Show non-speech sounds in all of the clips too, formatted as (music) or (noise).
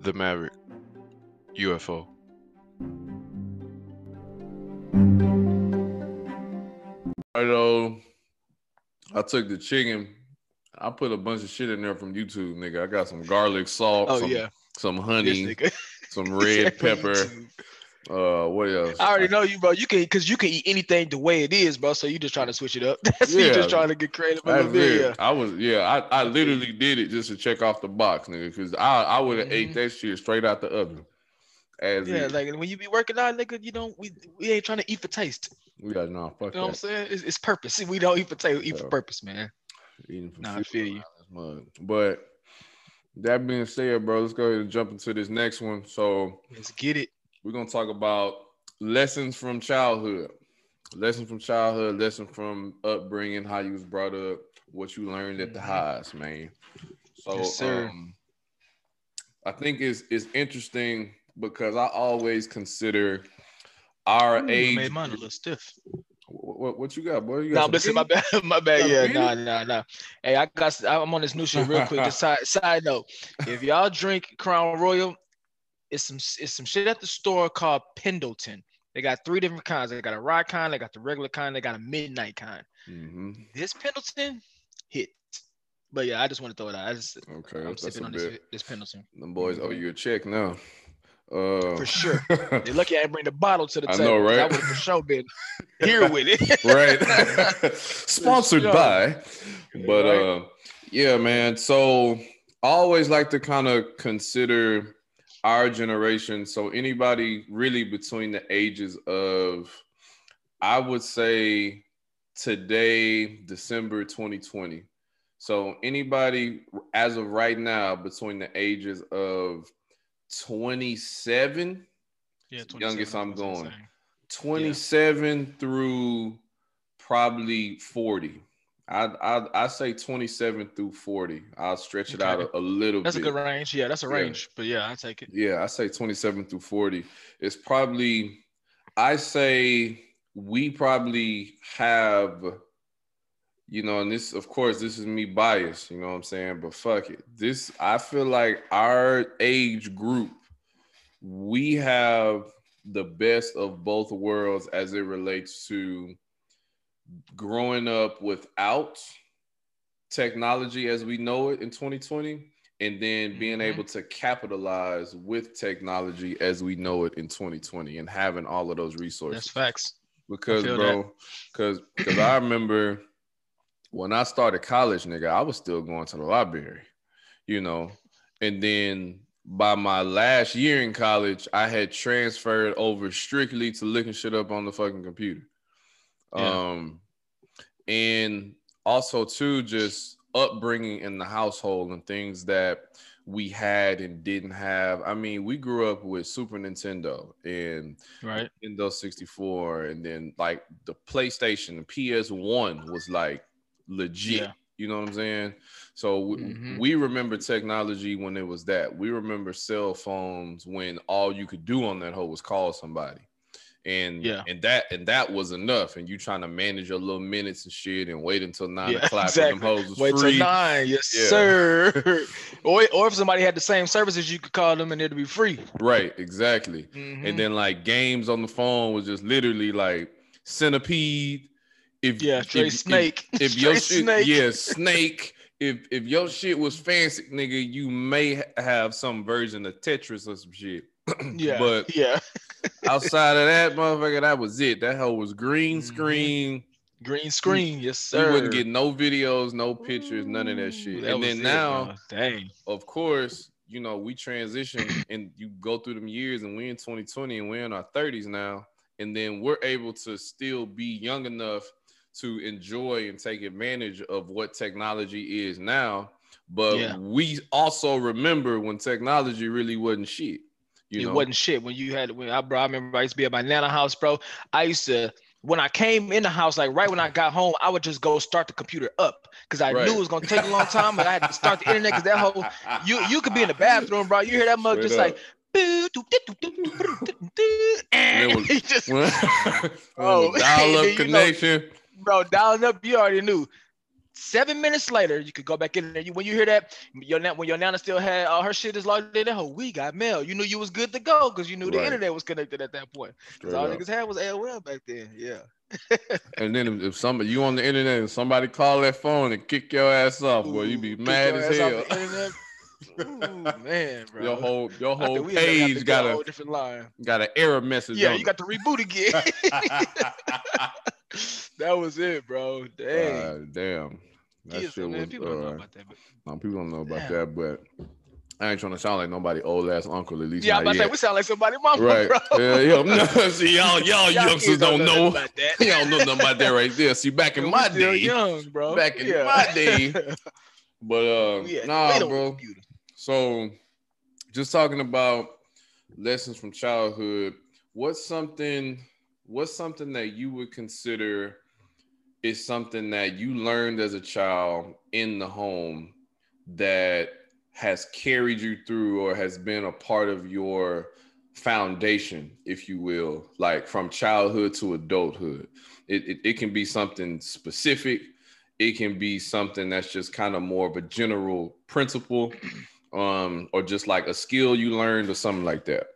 The Maverick. UFO. I know. I took the chicken. I put a bunch of shit in there from YouTube, nigga. I got some garlic salt. Oh some, yeah, some honey, nigga. some (laughs) red pepper. Uh, what else? I already know you, bro. You can because you can eat anything the way it is, bro. So you just trying to switch it up. (laughs) That's you Yeah. just trying to get creative a That's little bit. it. Yeah. I was, yeah, I, I literally did it just to check off the box, nigga, because I, I would have ate Mhm. that shit straight out the oven. As Yeah, it. like when you be working out, nigga, you don't we we ain't trying to eat for taste. we got no fuck You know what I'm saying? It's, it's purpose. (laughs) We don't eat for taste, we eat for purpose, man. Eating for Nah, I feel you. mug. But that being said, bro, let's go ahead and jump into this next one. So Let's get it. We're gonna talk about lessons from childhood. Lessons from childhood, lesson from upbringing, how you was brought up, what you learned at the Mhm. highs, man. So Yes, sir. um, I think it's it's interesting because I always consider our Ooh, I age. made mine a little stiff. What, what, what you got, boy? You got No, some listen, my bad, (laughs) my bad. Yeah, nah, nah, nah. Hey, I got. I'm on this new shit real quick. Just (laughs) side, side note: if y'all drink Crown Royal, it's some it's some shit at the store called Pendleton. They got three different kinds. They got a rye kind, they got the regular kind, they got a midnight kind. Mhm. This Pendleton hit. But yeah, I just want to throw it out. I just Okay, I'm sipping on bit. this, this Pendleton Them boys owe you a check now. Uh, for sure. (laughs) You're lucky I didn't bring the bottle to the I table. know, 'cause I right? would have for sure been (laughs) here with it. (laughs) right sponsored sure. by but Right. uh yeah man so i always like to kind of consider our generation so anybody really between the ages of i would say today december 2020 so anybody as of right now between the ages of 27 yeah, Youngest I'm going. saying. 27 through probably 40. I, I I say 27 through 40. I'll stretch it out a, a little That's a good range. Yeah, that's a Yeah. range. But yeah, I take it. Yeah, I say 27 through 40. It's probably I say we probably have you know, and this of course this is me biased, you know what I'm saying? But fuck it. This I feel like our age group we have the best of both worlds as it relates to growing up without technology as we know it in 2020 and then being Mhm. able to capitalize with technology as we know it in 2020 and having all of those resources That's facts. because bro because because i remember when i started college nigga i was still going to the library you know and then by my last year in college i had transferred over strictly to looking shit up on the fucking computer Yeah. um and also too just upbringing in the household and things that we had and didn't have i mean we grew up with super nintendo and Right. Nintendo 64 and then like the PlayStation, the PS1 was like legit. Yeah. You know what I'm saying? So we, Mhm. we remember technology when it was that. We remember cell phones when all you could do on that hoe was call somebody. And Yeah. and that and that was enough. And you trying to manage your little minutes and shit and wait until nine Yeah, (laughs) o'clock exactly. and them hoes was Wait free. till nine, yes, Yeah. sir. (laughs) or, or if somebody had the same services, you could call them and it'd be free. Right, exactly. Mhm. And then like games on the phone was just literally like centipede. If yeah, straight if- if- snake. (laughs) If, straight your shit, snake. yeah, snake. If if your shit was fancy, nigga, you may have some version of Tetris or some shit. (clears throat) yeah, But yeah. (laughs) outside of that, motherfucker, that was it. That hoe was green Mhm. screen. Green screen, yes, sir. You wouldn't get no videos, no pictures, none of that shit. that and then it, now, dang, of course, you know, we transition and you go through them years and we're in 2020 and we're in our 30s now. And then we're able to still be young enough to enjoy and take advantage of what technology is now. But Yeah. we also remember when technology really wasn't shit. You it know? wasn't shit when you had when I bro. I remember I used to be at my nana house, bro. I used to when I came in the house, like right when I got home, I would just go start the computer up because I right. knew it was gonna take a long time, but I had to start the internet because that whole you you could be in the bathroom, bro. You hear that mug just up. like. (laughs) just, (laughs) oh, (laughs) dial up connection. Know, bro, dialing up, you already knew. Seven minutes later, you could go back in there. You, when you hear that, your when your nana still had all her shit is logged in oh, we got mail. You knew you was good to go because you knew the Right. internet was connected at that point. 'Cause Straight all up. niggas had was AOL back then. Yeah. (laughs) And then if, if somebody you on the internet and somebody call that phone and kick your ass off, boy, you be mad as hell. Ooh, (laughs) man, bro. Your whole your whole we ended up having to page got a different line. got an error message. Yeah, you got to reboot again. (laughs) (laughs) that was it, bro. Dang. Uh, damn. That Kids, shit man, was. people don't know uh, about that. But no, people don't know about Damn. that, but I ain't trying to sound like nobody old ass uncle. At least yeah, I'm not about to say we sound like somebody mama, right. (laughs) bro. Yeah, yeah. (laughs) See, y'all, y'all, Y'all youngsters don't know. about that. Y'all know nothing about that right there. See, back in my day, young, bro. back in Yeah. my day. but uh, to nah, wait on the bro. So, just talking about lessons from childhood. What's something? What's something that you would consider is something that you learned as a child in the home that has carried you through or has been a part of your foundation, if you will, like from childhood to adulthood. It, it, it can be something specific. It can be something that's just kind of more of a general principle um, or just like a skill you learned or something like that.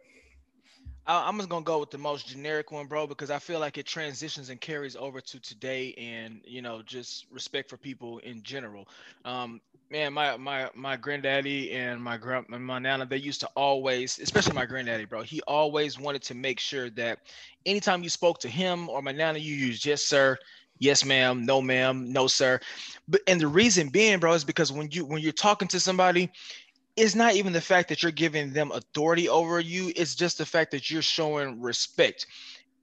I- I'm just gonna go with the most generic one, bro, because I feel like it transitions and carries over to today, and you know, just respect for people in general. Um, man, my my my granddaddy and my grand and my nana, they used to always, especially my granddaddy, bro. He always wanted to make sure that anytime you spoke to him or my nana, you used yes, sir, yes, ma'am, no, ma'am, no, sir. But and the reason being, bro, is because when you when you're talking to somebody, it's not even the fact that you're giving them authority over you it's just the fact that you're showing respect.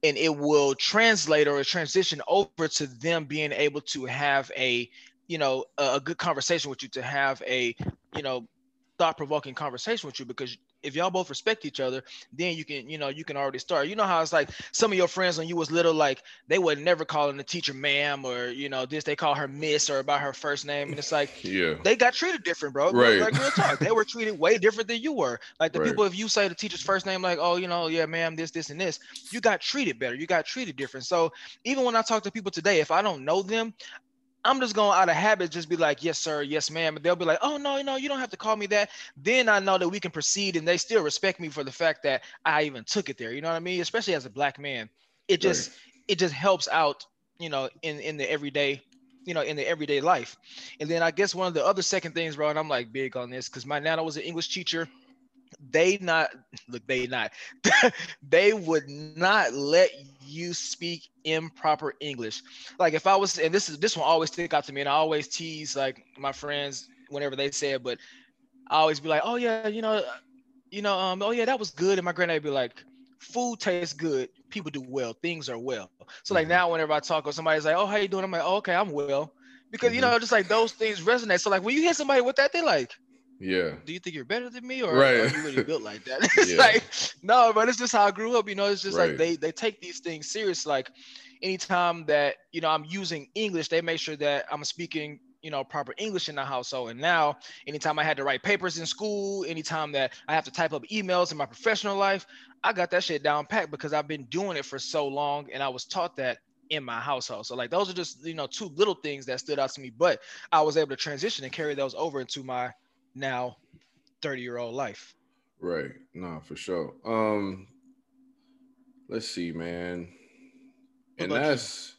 And it will translate or transition over to them being able to have a you know a, a good conversation with you to have a you know thought-provoking conversation with you because if y'all both respect each other then you can you know you can already start you know how it's like some of your friends when you was little like they would never calling the teacher ma'am or you know this they call her miss or by her first name and it's like (laughs) Yeah. they got treated different, bro. Right. Like real talk. They were treated way different than you were. Like the Right. people, if you say the teacher's first name, like, oh, you know, yeah, ma'am, this, this, and this, you got treated better. You got treated different. So even when I talk to people today, if I don't know them, I'm just going out of habit, just be like, yes, sir, yes, ma'am. And they'll be like, oh no, no, you don't have to call me that. Then I know that we can proceed and they still respect me for the fact that I even took it there. You know what I mean? Especially as a black man. It just it just helps out, you know, in in the everyday, you know, in the everyday life. And then I guess one of the other second things, bro, and I'm like big on this because my nana was an English teacher. They not look, they not, (laughs) they would not let you speak improper English. Like if I was, and this is this one always stick out to me, and I always tease like my friends whenever they say it, but I always be like, oh yeah, you know, you know, um, oh yeah, that was good, and my granddad be like, food tastes good, people do well, things are well. So like Mhm. now, whenever I talk or somebody's like, oh, how you doing? I'm like, oh, okay, I'm well, because you Mhm. know, just like those things resonate. So like when you hear somebody with that, they like, Yeah. do you think you're better than me, or Right. are you really built like that? (laughs) it's Yeah. like no, but it's just how I grew up. You know, it's just Right. like they they take these things serious. Like anytime that you know I'm using English, they make sure that I'm speaking you know proper English in the household. And now, anytime I had to write papers in school, anytime that I have to type up emails in my professional life, I got that shit down pat because I've been doing it for so long, and I was taught that in my household. So like those are just you know two little things that stood out to me, but I was able to transition and carry those over into my now 30 year old life. Right. Nah, for sure. Um let's see, man. And about you? that's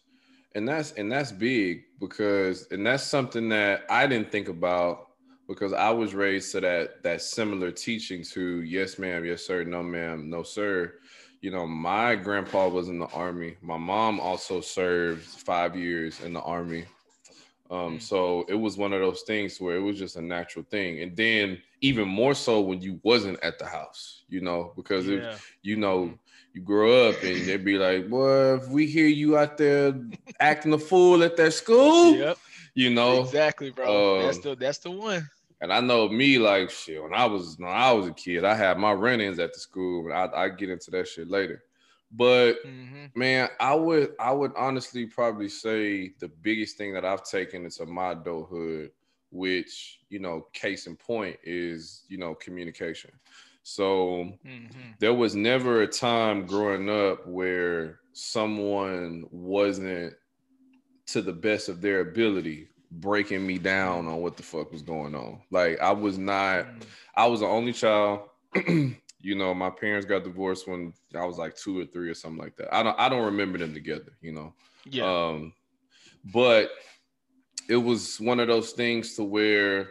and that's and that's big because and that's something that I didn't think about because I was raised to that that similar teaching to yes ma'am, yes sir, no ma'am, no sir. You know, my grandpa was in the army. My mom also served 5 years in the army. Um, Mm. so it was one of those things where it was just a natural thing. And then even more so when you wasn't at the house, you know, because if you know, you grow up and they'd be like, "Well, if we hear you out there acting a fool at that school, Yep. you know. Exactly, bro. that's um, the that's the one. And I know me, like shit, when I was when I was a kid, I had my run-ins at the school, but I I get into that shit later. But hmm Man, I would I would honestly probably say the biggest thing that I've taken into my adulthood, which you know, case in point is you know communication. So hmm there was never a time growing up where someone wasn't to the best of their ability breaking me down on what the fuck was going on. Like I was not, I was the only child. (clears throat) you know, my parents got divorced when I was like two or three or something like that. I don't I don't remember them together, you know. Yeah. Um, but it was one of those things to where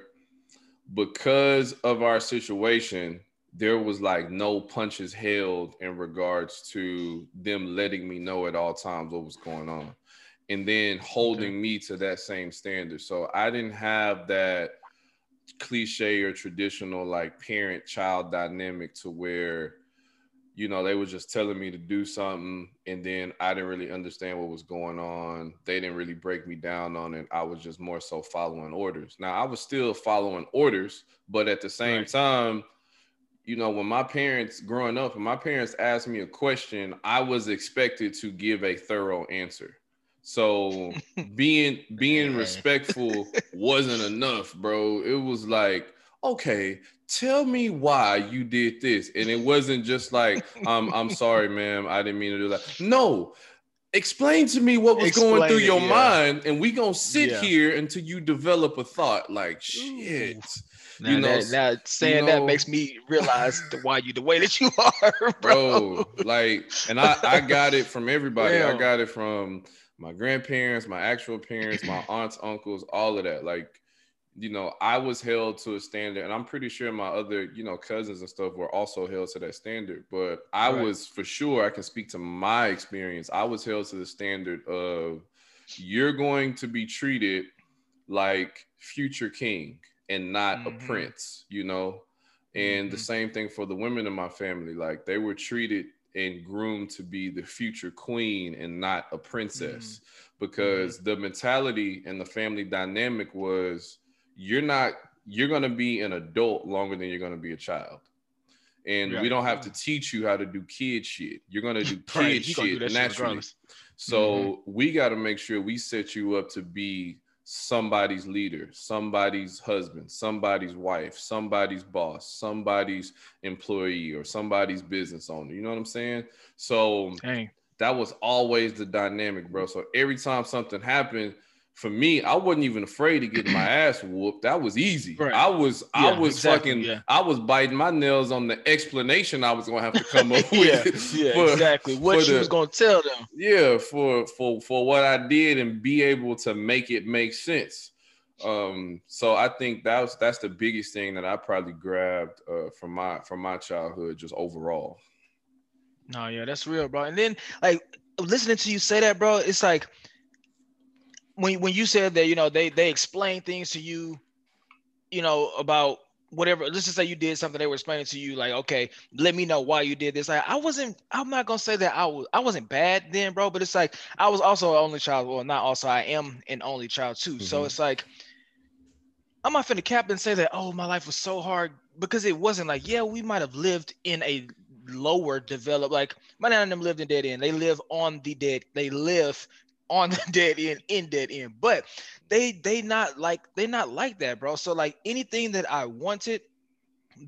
because of our situation, there was like no punches held in regards to them letting me know at all times what was going on and then holding okay. me to that same standard. So I didn't have that cliche or traditional like parent child dynamic to where you know they were just telling me to do something and then I didn't really understand what was going on. They didn't really break me down on it. I was just more so following orders. Now I was still following orders, but at the same right. time you know, when my parents growing up, when my parents asked me a question, I was expected to give a thorough answer. So (laughs) being being respectful (laughs) wasn't enough, bro. It was like, okay, tell me why you did this. And it wasn't just like, um, I'm (laughs) sorry, ma'am, I didn't mean to do that. No, explain to me what was explain going through it, your yeah. mind, and we gonna sit yeah. here until you develop a thought. Like shit. Now, you know, that, now saying you know, that makes me realize the, why you the way that you are, bro. bro like, and I I got it from everybody. Damn. I got it from my grandparents, my actual parents, my (clears throat) aunts, uncles, all of that. Like, you know, I was held to a standard, and I'm pretty sure my other, you know, cousins and stuff were also held to that standard. But I right. was for sure, I can speak to my experience. I was held to the standard of you're going to be treated like future king and not mm-hmm. a prince, you know. And mm-hmm. the same thing for the women in my family. Like they were treated and groomed to be the future queen and not a princess mm-hmm. because mm-hmm. the mentality and the family dynamic was you're not you're going to be an adult longer than you're going to be a child and yeah. we don't have to teach you how to do kid shit you're going to do (laughs) kid right. shit naturally so mm-hmm. we got to make sure we set you up to be somebody's leader, somebody's husband, somebody's wife, somebody's boss, somebody's employee, or somebody's business owner. You know what I'm saying? So Dang. that was always the dynamic, bro. So every time something happened, for me, I wasn't even afraid to get my (clears throat) ass whooped. That was easy. Right. I was, yeah, I was exactly, fucking, yeah. I was biting my nails on the explanation I was gonna have to come up (laughs) with. yeah, for, exactly. What you the, was gonna tell them. Yeah, for for for what I did and be able to make it make sense. Um, so I think that's that's the biggest thing that I probably grabbed uh, from my from my childhood, just overall. No, yeah, that's real, bro. And then like listening to you say that, bro, it's like when when you said that you know they they explain things to you, you know about whatever. Let's just say you did something they were explaining to you, like okay, let me know why you did this. Like I wasn't. I'm not gonna say that I was. I wasn't bad then, bro. But it's like I was also an only child. Well, not also. I am an only child too. Mm-hmm. So it's like I'm not finna cap and say that. Oh, my life was so hard because it wasn't like yeah, we might have lived in a lower developed like my dad and them lived in dead end. They live on the dead. They live on the (laughs) dead end in dead end. But they they not like they not like that bro. So like anything that i wanted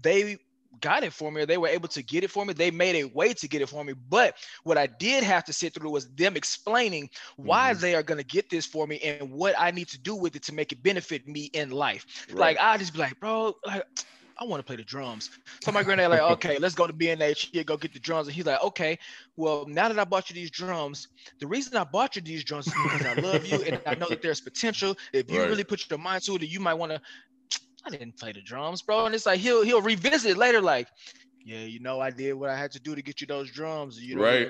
they got it for me or they were able to get it for me. They made a way to get it for me. But what i did have to sit through was them explaining why mm-hmm. they are going to get this for me and what i need to do with it to make it benefit me in life. Right. like i just be like bro like I want to play the drums. So my granddad like, okay, let's go to B&H here, go get the drums. And he's like, okay, well, now that I bought you these drums, the reason I bought you these drums is because I love you and I know that there's potential. If you right. really put your mind to it, you might want to. I didn't play the drums, bro. And it's like he'll he'll revisit it later, like, yeah, you know, I did what I had to do to get you those drums. You know, right.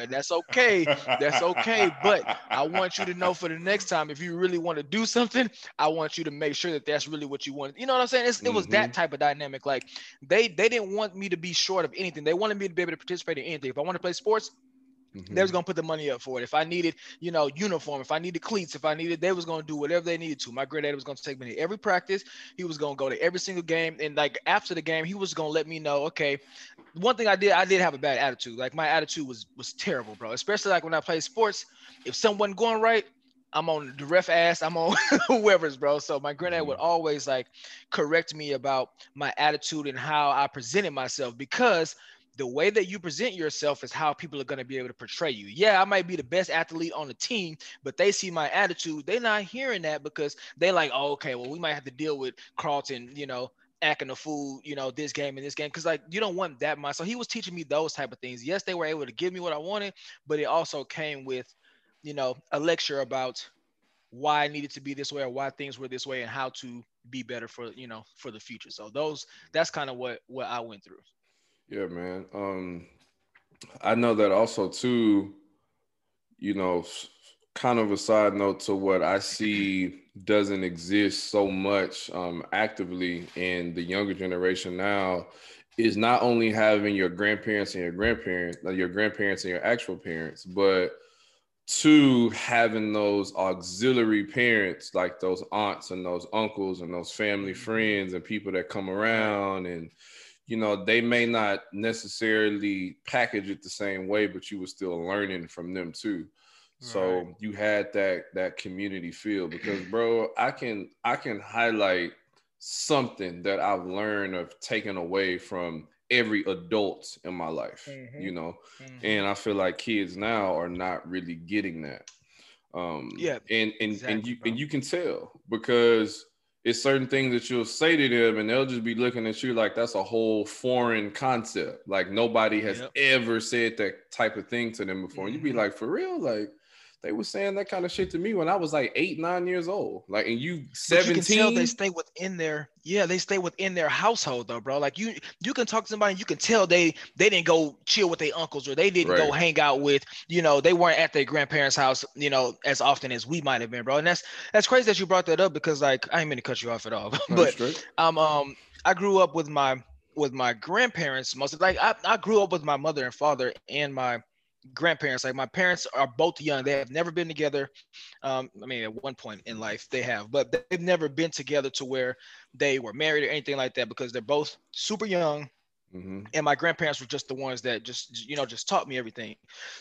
and that's okay. That's okay. But I want you to know for the next time, if you really want to do something, I want you to make sure that that's really what you want. You know what I'm saying? It's, it was mm-hmm. that type of dynamic. Like they they didn't want me to be short of anything. They wanted me to be able to participate in anything. If I want to play sports, Mm-hmm. They was gonna put the money up for it. If I needed, you know, uniform, if I needed cleats, if I needed, they was gonna do whatever they needed to. My granddad was gonna take me to every practice. He was gonna go to every single game, and like after the game, he was gonna let me know, okay. One thing I did, I did have a bad attitude. Like my attitude was was terrible, bro. Especially like when I played sports. If someone going right, I'm on the ref ass. I'm on (laughs) whoever's, bro. So my granddad would mm-hmm. always like correct me about my attitude and how I presented myself because the way that you present yourself is how people are going to be able to portray you. Yeah, I might be the best athlete on the team, but they see my attitude. They're not hearing that because they like, oh, okay, well, we might have to deal with Carlton, you know, acting a fool, you know, this game and this game. Cause like you don't want that much. So he was teaching me those type of things. Yes, they were able to give me what I wanted, but it also came with, you know, a lecture about why I needed to be this way or why things were this way and how to be better for, you know, for the future. So those that's kind of what what I went through. Yeah, man. Um, I know that also too. You know, kind of a side note to what I see doesn't exist so much um, actively in the younger generation now is not only having your grandparents and your grandparents, your grandparents and your actual parents, but to having those auxiliary parents like those aunts and those uncles and those family mm-hmm. friends and people that come around and you know, they may not necessarily package it the same way, but you were still learning from them too. So right. you had that that community feel because bro, I can I can highlight something that I've learned of taking away from every adult in my life, mm-hmm. you know. Mm-hmm. And I feel like kids now are not really getting that. Um yeah, and and exactly, and you bro. and you can tell because it's certain things that you'll say to them and they'll just be looking at you like that's a whole foreign concept. Like nobody has yep. ever said that type of thing to them before. Mm-hmm. you'd be mm-hmm. like, for real? Like they were saying that kind of shit to me when I was like eight, nine years old. Like, and you seventeen. You they stay within their yeah, they stay within their household though, bro. Like you, you can talk to somebody, you can tell they they didn't go chill with their uncles or they didn't right. go hang out with, you know, they weren't at their grandparents' house, you know, as often as we might have been, bro. And that's that's crazy that you brought that up because like I ain't mean to cut you off at all, (laughs) but um um I grew up with my with my grandparents most like I, I grew up with my mother and father and my grandparents like my parents are both young. They have never been together um, i mean at one point in life they have but they've never been together to where they were married or anything like that because they're both super young mm-hmm. and my grandparents were just the ones that just you know just taught me everything.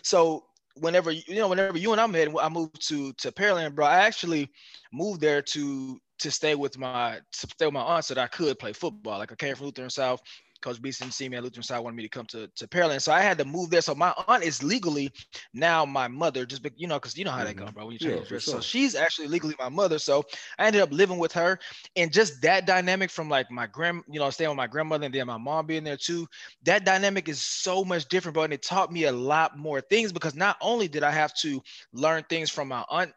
So whenever you know whenever you and i met i moved to to pearland bro i actually moved there to to stay with my to stay with my aunt so that i could play football. Like i came from lutheran south Coach Beeson see me at Lutheran South wanted me to come to, to Pearland. So I had to move there. So my aunt is legally now my mother, just you know, because you know how mm-hmm. that goes, bro. When you change yeah, sure. So she's actually legally my mother. So I ended up living with her. And just that dynamic from like my grand, you know, staying with my grandmother and then my mom being there too. That dynamic is so much different, bro. And it taught me a lot more things because not only did I have to learn things from my aunt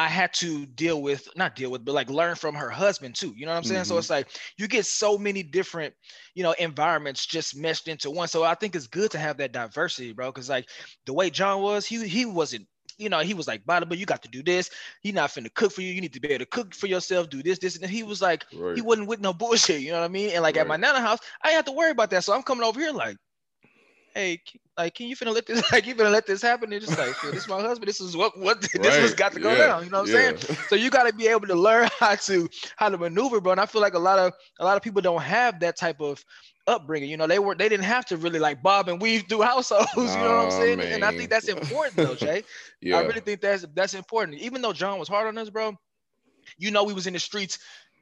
I had to deal with, not deal with, but like learn from her husband too. You know what I'm saying? Mm-hmm. So it's like you get so many different, you know, environments just meshed into one. So I think it's good to have that diversity, bro. Cause like the way John was, he he wasn't, you know, he was like, but you got to do this. He not finna cook for you. You need to be able to cook for yourself, do this, this. And he was like, right. he wasn't with no (laughs) bullshit. You know what I mean? And like right. at my nana house, I have to worry about that. So I'm coming over here like, hey, like, can you finna let this (laughs) like you finna let this happen? And just like, this is my husband. This is what what (laughs) this right. was got to go yeah. down. You know what I'm saying? So you got to be able to learn (laughs) how to how to maneuver, bro. And I feel like a lot of a lot of people don't have that type of upbringing. You know, they were they didn't have to really like bob and weave through households. You know what I'm saying? Man. And I think that's important though, Jay. yeah. I really think that's that's important. Even though John was hard on us, bro. You know, we was in the streets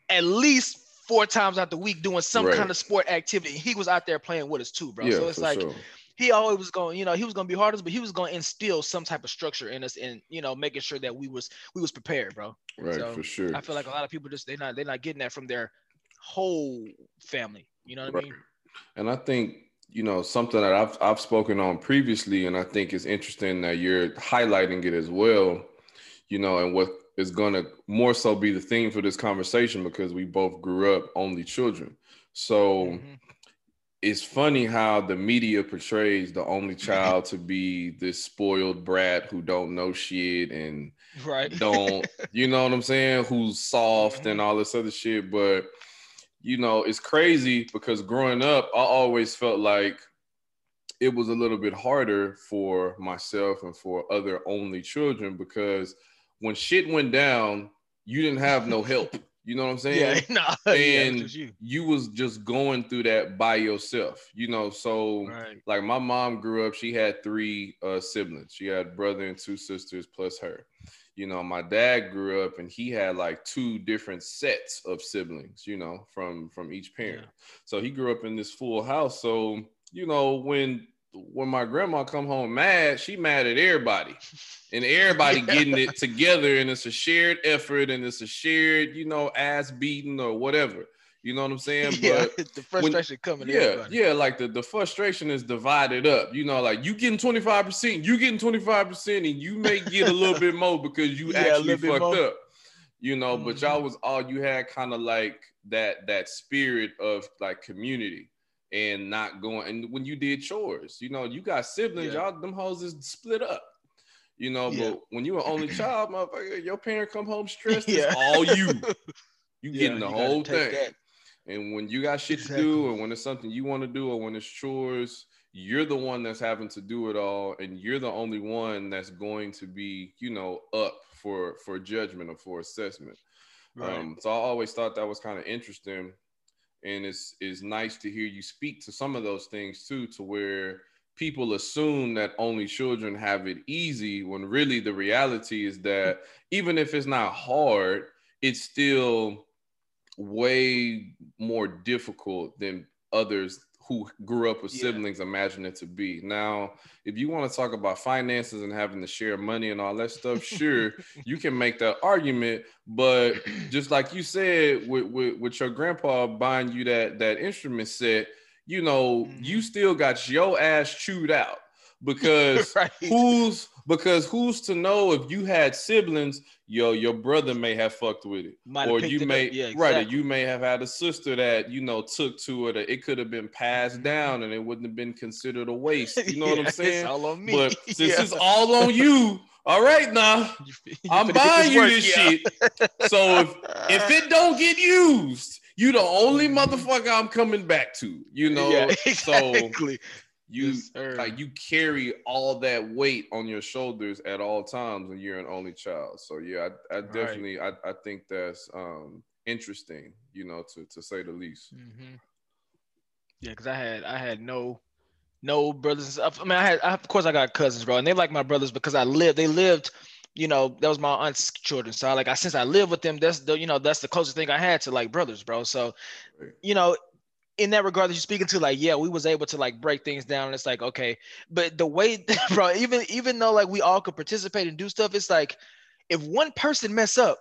at least four times out the week doing some right. kind of sport activity. He was out there playing with us too, bro. Yeah, so it's like sure he always was going, you know, he was going to be hardest, but he was going to instill some type of structure in us and, you know, making sure that we was, we was prepared, bro. Right. So for sure. I feel like a lot of people just, they're not, they're not getting that from their whole family. You know what right. I mean? And I think, you know, something that I've, I've spoken on previously, and I think it's interesting that you're highlighting it as well, you know, and what is going to more so be the theme for this conversation because we both grew up only children. So, mm-hmm it's funny how the media portrays the only child to be this spoiled brat who don't know shit and (laughs) right. don't you know what I'm saying? Who's soft mm-hmm. and all this other shit. But you know it's crazy because growing up I always felt like it was a little bit harder for myself and for other only children because when shit went down you didn't have no help you know what I'm saying? (laughs) Yeah, nah, and yeah, you. you. was just going through that by yourself. You know, so right. like my mom grew up, she had three uh, siblings. She had a brother and two sisters plus her. You know, my dad grew up and he had like two different sets of siblings, you know, from from each parent. Yeah. So he grew up in this full house. So you know, when when my grandma come home mad, she mad at everybody, and everybody (laughs) yeah. getting it together, and it's a shared effort, and it's a shared, you know, ass beating or whatever. You know what I'm saying? (laughs) Yeah, but (laughs) the frustration when, coming. In. Yeah, yeah, like the, the frustration is divided up. You know, like you getting 25%, you getting 25%, and you may get a little bit more because you yeah, actually fucked up. You know, mm-hmm. but y'all was all you had kind of like that that spirit of like community and not going and when you did chores, you know, you got siblings, yeah. y'all them houses split up. You know, yeah. but when you were only (clears throat) child, motherfucker, your parent come home stressed, yeah. it's all you. (laughs) You yeah, getting the whole thing. That. And when you got shit exactly. to do, or when it's something you want to do, or when it's chores, you're the one that's having to do it all, and you're the only one that's going to be, you know, up for for judgment or for assessment. Right. Um, so I always thought that was kind of interesting and it's it's nice to hear you speak to some of those things too to where people assume that only children have it easy when really the reality is that even if it's not hard it's still way more difficult than others who grew up with yeah. siblings imagine it to be. Now, if you want to talk about finances and having to share money and all that stuff, sure, (laughs) you can make that argument. But just like you said, with, with, with your grandpa buying you that that instrument set, you know, mm-hmm. you still got your ass chewed out because (laughs) right. who's because who's to know if you had siblings, yo, your brother may have fucked with it, Might or you may yeah, exactly. right, or you may have had a sister that you know took to it, or it could have been passed down, and it wouldn't have been considered a waste. You know yeah, what I'm (laughs) saying? all on me. But (laughs) since yeah. it's all on you, all right now, you, you I'm buying you this shit. so if if it don't get used, you the only motherfucker I'm coming back to. You know, yeah, exactly. so you yes, like you carry all that weight on your shoulders at all times when you're an only child. So yeah, I, I definitely right. I, I think that's um interesting, you know, to to say the least. Mm-hmm. Yeah, because I had I had no no brothers. I mean, I had I, of course I got cousins, bro, and they like my brothers because I lived. They lived, you know, that was my aunt's children. So I, like I since I lived with them, that's the you know that's the closest thing I had to like brothers, bro. So, you know, in that regard that you're speaking to, like, yeah, we was able to like break things down. And it's like, okay, but the way, (laughs) bro, even even though like we all could participate and do stuff, it's like if one person mess up,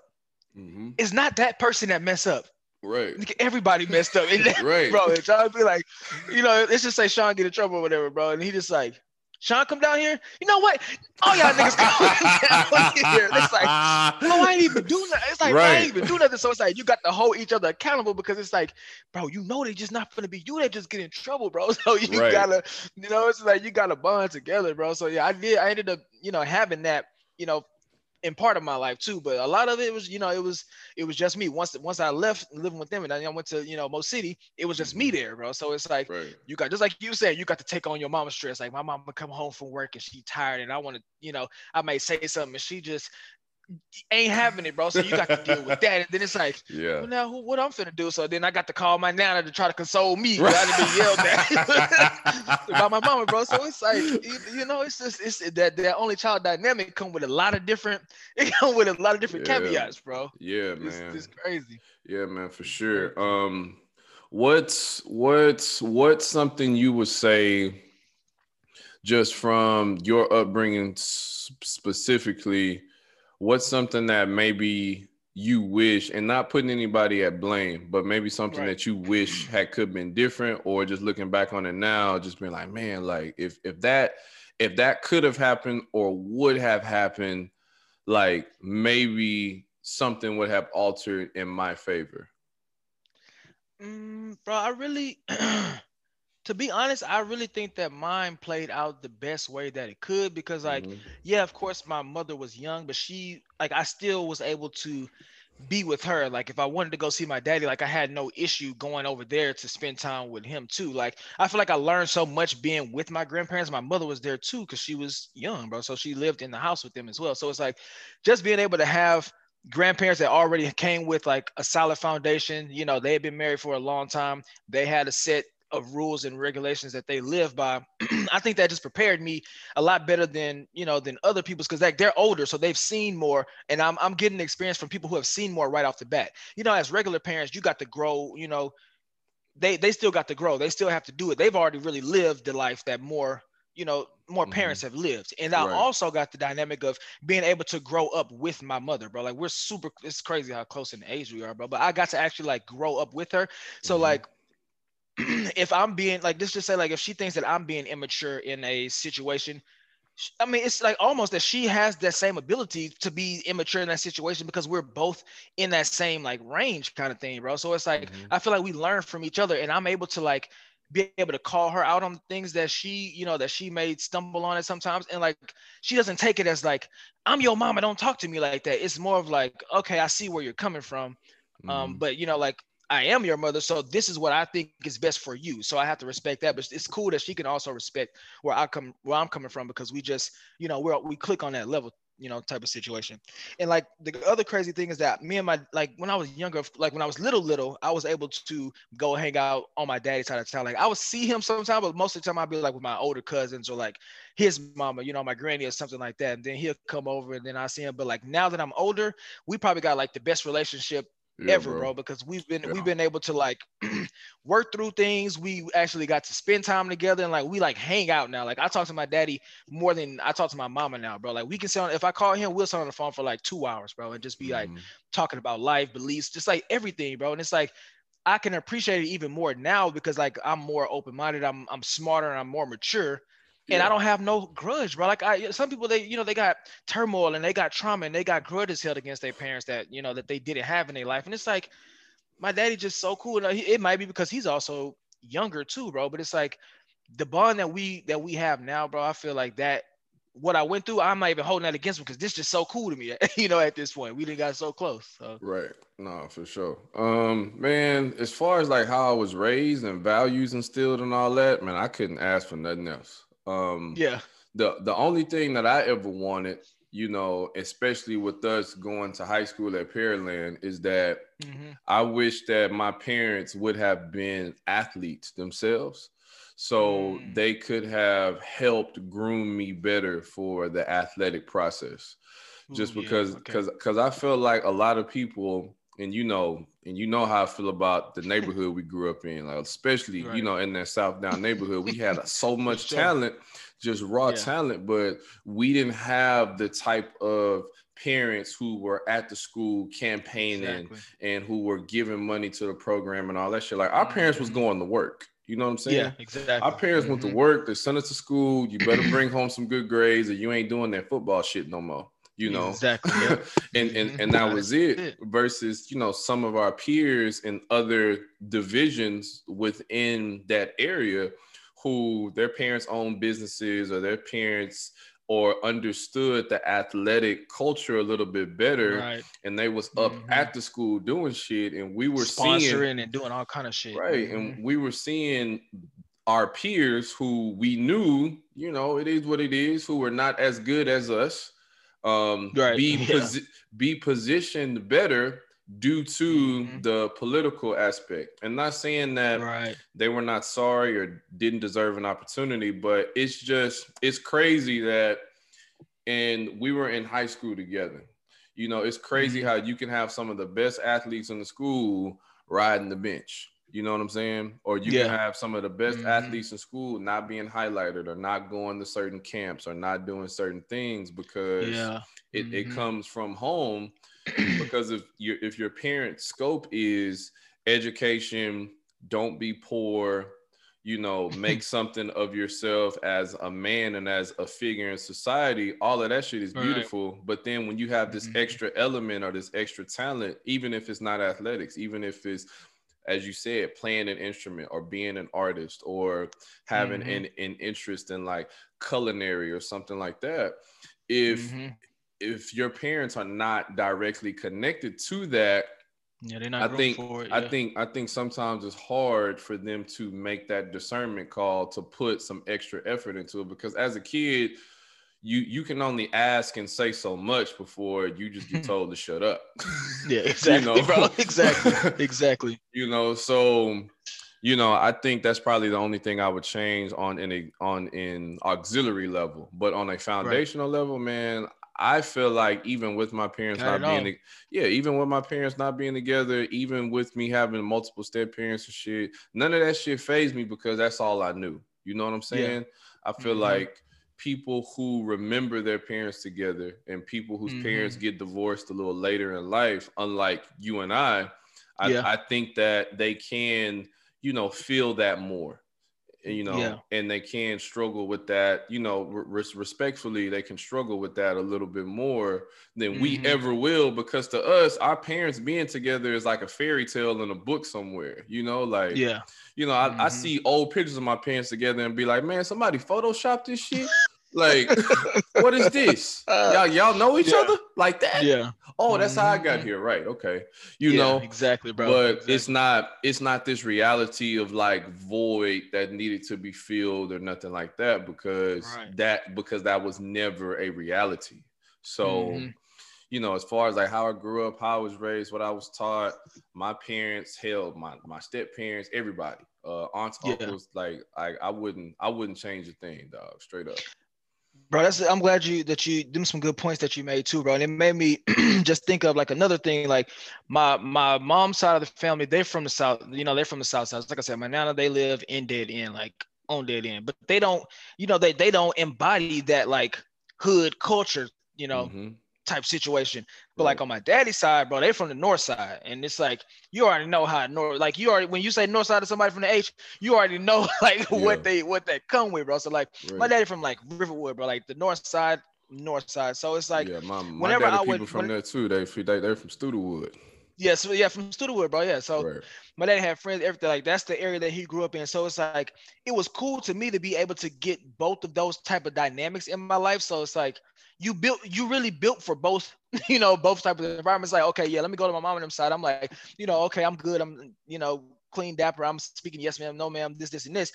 mm-hmm. it's not that person that mess up. Right. Everybody messed up. (laughs) right. Bro, it's to be like, you know, let's just say Sean get in trouble or whatever, bro. And he just like, Sean, come down here. You know what? All y'all niggas come (laughs) down here. It's like, oh, I ain't even do nothing. It's like, right. I ain't even do nothing. So it's like, you got to hold each other accountable because it's like, bro, you know, they just not gonna be you. They just get in trouble, bro. (laughs) So you right. gotta, you know, it's like you gotta bond together, bro. So yeah, I did. I ended up, you know, having that, you know, in part of my life too. But a lot of it was, you know, it was it was just me. Once once I left living with them and I went to you know Mo City, it was just me mm-hmm. there, bro. So it's like right. you got just like you said, you got to take on your mama's stress. Like my mama come home from work and she tired, and I want to, you know, I may say something and she just ain't having it, bro. So you got to deal with that. And then it's like, (laughs) yeah, well, now what I'm finna do? So then I got to call my nana to try to console me. Right. I didn't be yelled at (laughs) by my mama, bro. So it's like, you know, it's just it's that that only child dynamic come with a lot of different. (laughs) It come with a lot of different yeah. caveats, bro. Yeah, man. It's, it's crazy. Yeah, man, for sure. Um, what's what's what's something you would say just from your upbringing specifically? What's something that maybe you wish and not putting anybody at blame but maybe something right. that you wish had could been different or just looking back on it now just being like man like if if that if that could have happened or would have happened like maybe something would have altered in my favor mm, bro i really (clears throat) to be honest, I really think that mine played out the best way that it could because, like, mm-hmm. yeah, of course, my mother was young, but she, like, I still was able to be with her. Like, if I wanted to go see my daddy, like, I had no issue going over there to spend time with him too. Like, I feel like I learned so much being with my grandparents. My mother was there too because she was young, bro. So she lived in the house with them as well. So it's like just being able to have grandparents that already came with like a solid foundation. You know, they had been married for a long time. They had a set of rules and regulations that they live by (clears throat) i think that just prepared me a lot better than you know than other people's because like they're older so they've seen more and I'm, I'm getting experience from people who have seen more right off the bat you know as regular parents you got to grow you know they they still got to grow. They still have to do it. They've already really lived the life that more you know more Mhm. parents have lived and i Right. also got the dynamic of being able to grow up with my mother bro like we're super it's crazy how close in age we are bro but i got to actually like grow up with her so Mhm. like (clears throat) if i'm being like let's just say like if she thinks that i'm being immature in a situation I mean, it's like almost that she has that same ability to be immature in that situation because we're both in that same like range kind of thing, bro. So it's like Mhm. I feel like we learn from each other, and I'm able to like be able to call her out on things that she, you know, that she may stumble on it sometimes, and like she doesn't take it as like I'm your mama, don't talk to me like that. It's more of like, okay, I see where you're coming from, um, Mhm. but you know, like I am your mother, so this is what I think is best for you. So I have to respect that. But it's cool that she can also respect where I come, where I'm coming from, because we just, you know, we're we click on that level, you know, type of situation. And like the other crazy thing is that me and my like when I was younger, like when I was little, little, I was able to go hang out on my daddy's side of town. Like I would see him sometimes, but most of the time I'd be like with my older cousins or like his mama, you know, my granny or something like that. And then he'll come over and then I see him. But like now that I'm older, we probably got like the best relationship Yeah, ever, bro. because we've been Yeah. we've been able to like (clears throat) work through things. We actually got to spend time together and like we like hang out now. Like I talk to my daddy more than I talk to my mama now, bro. Like we can sit on if I call him, we'll sit on the phone for like two hours, bro, and just be like Mhm. talking about life, beliefs, just like everything, bro. And it's like I can appreciate it even more now because like I'm more open-minded, I'm I'm smarter, and I'm more mature. And I don't have no grudge, bro. Like I, some people, they, you know, they got turmoil and they got trauma and they got grudges held against their parents that, you know, that they didn't have in their life. And it's like, my daddy just so cool. And it might be because he's also younger too, bro. But it's like the bond that we that we have now, bro. I feel like that what I went through, I'm not even holding that against him because this just so cool to me. (laughs) you know, at this point, we didn't got so close. So Right. No, for sure. Um, man, as far as like how I was raised and values instilled and all that, man, I couldn't ask for nothing else. Um, yeah, the the only thing that I ever wanted, you know, especially with us going to high school at Pearland, is that Mhm. I wish that my parents would have been athletes themselves. So Mm. they could have helped groom me better for the athletic process. Just Ooh, yeah, because okay. because because I feel like a lot of people and you know and you know how I feel about the neighborhood we grew up in, like especially you know in that South Down neighborhood, we had (laughs) so much sure. talent, just raw Yeah. talent, but we didn't have the type of parents who were at the school campaigning exactly. and who were giving money to the program and all that shit. Like our parents was Mhm. going to work. You know what I'm saying? Yeah, exactly. Our parents went to Mhm. work. They sent us to school. You better bring home some good grades, or you ain't doing that football shit no more. You know, Exactly, (laughs) yeah. and and and that was it. Versus, you know, some of our peers in other divisions within that area, who their parents own businesses or their parents or understood the athletic culture a little bit better, Right. and they was up Mhm. at the school doing shit, and we were seeing Sponsoring and doing all kind of shit. right Mhm. and we were seeing our peers who we knew you know it is what it is who were not as good as us um Right, be (laughs) yeah. posi- be positioned better due to Mhm. the political aspect and not saying that right. they were not sorry or didn't deserve an opportunity but it's just it's crazy that and we were in high school together you know it's crazy Mhm. how you can have some of the best athletes in the school riding the bench you know what i'm saying or you Yeah. can have some of the best Mhm. athletes in school not being highlighted or not going to certain camps or not doing certain things because Yeah. it, it Mhm. comes from home (clears throat) because if your if your parent scope is education don't be poor you know (laughs) make something of yourself as a man and as a figure in society all of that shit is Right. beautiful but then when you have this Mhm. extra element or this extra talent even if it's not athletics even if it's as you said playing an instrument or being an artist or having Mhm. an, an interest in like culinary or something like that if Mhm. if your parents are not directly connected to that Yeah, they're not I think for it. I think I think sometimes it's hard for them to make that discernment call to put some extra effort into it because as a kid you you can only ask and say so much before you just get (laughs) told to shut up. (laughs) Yeah, (laughs) exactly, bro. Exactly. Exactly. you know, so you know, I think that's probably the only thing I would change on in a on in auxiliary level, but on a foundational level, man, I feel like even with my parents Got not being, yeah, even with my parents not being together, even with me having multiple step parents and shit, none of that shit phased me because that's all I knew. You know what I'm saying? I feel Mhm. like people who remember their parents together and people whose Mhm. parents get divorced a little later in life, unlike you and I, I, Yeah. I think that they can, you know, feel that more. You know, Yeah. and they can struggle with that, you know, re- respectfully, they can struggle with that a little bit more than we Mhm. ever will because to us, our parents being together is like a fairy tale in a book somewhere, you know, like Yeah. you know, I, I Mhm. see old pictures of my parents together and be like, man, somebody photoshopped this shit. Like, what is this? Y'all, y'all know each Yeah. other like that? Yeah. Oh, that's how I got Mhm. here. Right. Okay. You Yeah, know, exactly, bro. but Exactly. it's not it's not this reality of like void that needed to be filled or nothing like that because Right. that because that was never a reality. So Mhm. you know, as far as like how I grew up, how I was raised, what I was taught, my parents, hell, my my step parents, everybody, uh, aunts, Yeah. uncles, like I, I wouldn't, I wouldn't change a thing, dog, straight up. Bro that's i'm glad you that you them some good points that you made too bro. And it made me (clears throat) just think of like another thing like my my mom's side of the family they're from the south you know they're from the south side. Like i said my nana they live in dead end like on dead end. But they don't you know they, they don't embody that like hood culture you know? Mhm. Type situation but like on my daddy's side bro they from the north side and it's like you already know how north like you already when you say north side of somebody from the h you already know (laughs) like Yeah. what they what they come with bro so like my daddy from like Riverwood, bro, like the north side, north side. So it's like, yeah, my, my whenever I people would- from when- there too. They they they're from Studewood. So yeah, from Studewood, bro. Yeah. So right. my dad had friends, everything like that's the area that he grew up in. So it's like it was cool to me to be able to get both of those type of dynamics in my life. So it's like you built, you really built for both, (laughs) you know, both type of environments. Like, okay, yeah, let me go to my mom and them side. I'm like, you know, okay, I'm good. I'm, you know, clean, dapper. I'm speaking yes, ma'am, no, ma'am, this, this, and this.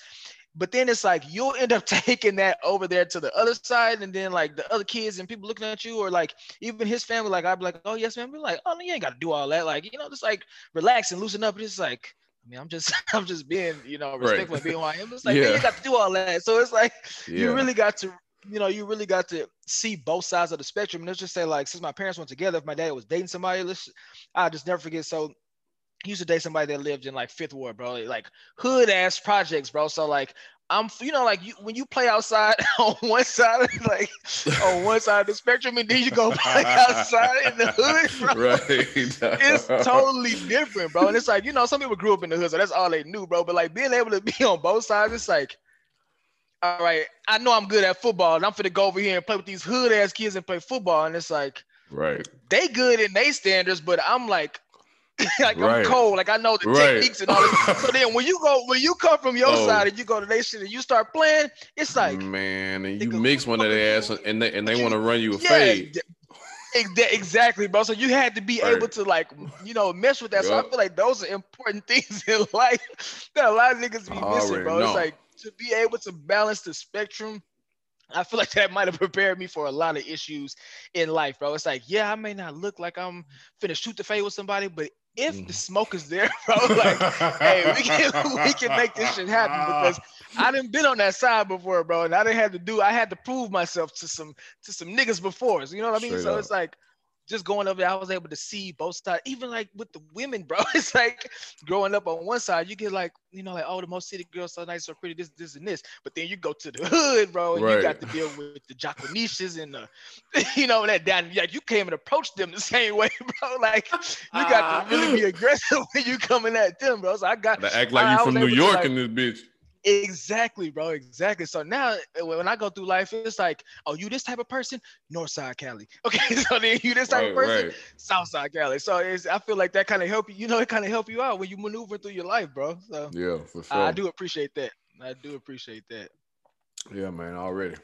But then it's like you'll end up (laughs) taking that over there to the other side, and then like the other kids and people looking at you, or like even his family, like I'd be like, oh yes, ma'am. Be like, oh no, you ain't got to do all that. Like, you know, just like relax and loosen up. It's like, I mean, I'm just, (laughs) I'm just being, you know, Right. respectful and being who I am. It's like, man, you ain't got to do all that. So it's like you really got to, you know, you really got to see both sides of the spectrum. And let's just say, like, since my parents went together, if my dad was dating somebody, let's, I'll just never forget. So used to date somebody that lived in like Fifth Ward, bro, like hood ass projects, bro. So like. I'm, you know, like you when you play outside (laughs) on one side, of, like on one side of the spectrum, and then you go play (laughs) outside in the hood, bro. right. (laughs) It's totally different, bro. And it's like, you know, some people grew up in the hood, so that's all they knew, bro. But like being able to be on both sides, it's like, all right, I know I'm good at football, and I'm finna go over here and play with these hood ass kids and play football. And it's like right. they good in they standards, but I'm like, (laughs) like Right. I'm cold. Like I know the Right. techniques and all this. so then when you go, when you come from your Oh. side and you go to their shit and you start playing, it's like, man, and you mix one of their ass and they and they want to run you a yeah, fade. exactly, bro. So you had to be Right. able to like, you know, mess with that. So I feel like those are important (laughs) things in life that a lot of niggas be I missing, already bro. know. It's like to be able to balance the spectrum. I feel like that might have prepared me for a lot of issues in life, bro. It's like, yeah, I may not look like I'm finna shoot the fade with somebody, but if the Mhm. smoke is there, (laughs) bro, like, hey, we can (laughs) we can make this shit happen because I didn't been on that side before, bro, and I didn't have to do. I had to prove myself to some to some niggas before. So you know what I mean? Straight so up. it's like just going over there, I was able to see both sides. Even like with the women, bro. (laughs) It's like growing up on one side, you get like you know like oh the most city girls so nice so pretty this this and this, but then you go to the (laughs) hood, bro, and you got to deal with the Jaconishes and the (laughs) you know that down like you can't even approach them the same way, bro. Like you got to really ah. be aggressive when you coming at them, bro. So I got To act like I- you I from New able to, York like- in this bitch. Exactly, bro. Exactly. So now uh, when I go through life, it's like, oh, you this type of person, Northside Cali. (laughs) Okay, (laughs) so then you this type of person, right. Southside Cali. So it's I feel like that kind of help you. You know, it kind of help you out when you maneuver through your life, bro. So Yeah, for sure. I do appreciate that. I do appreciate that. Yeah, man, already.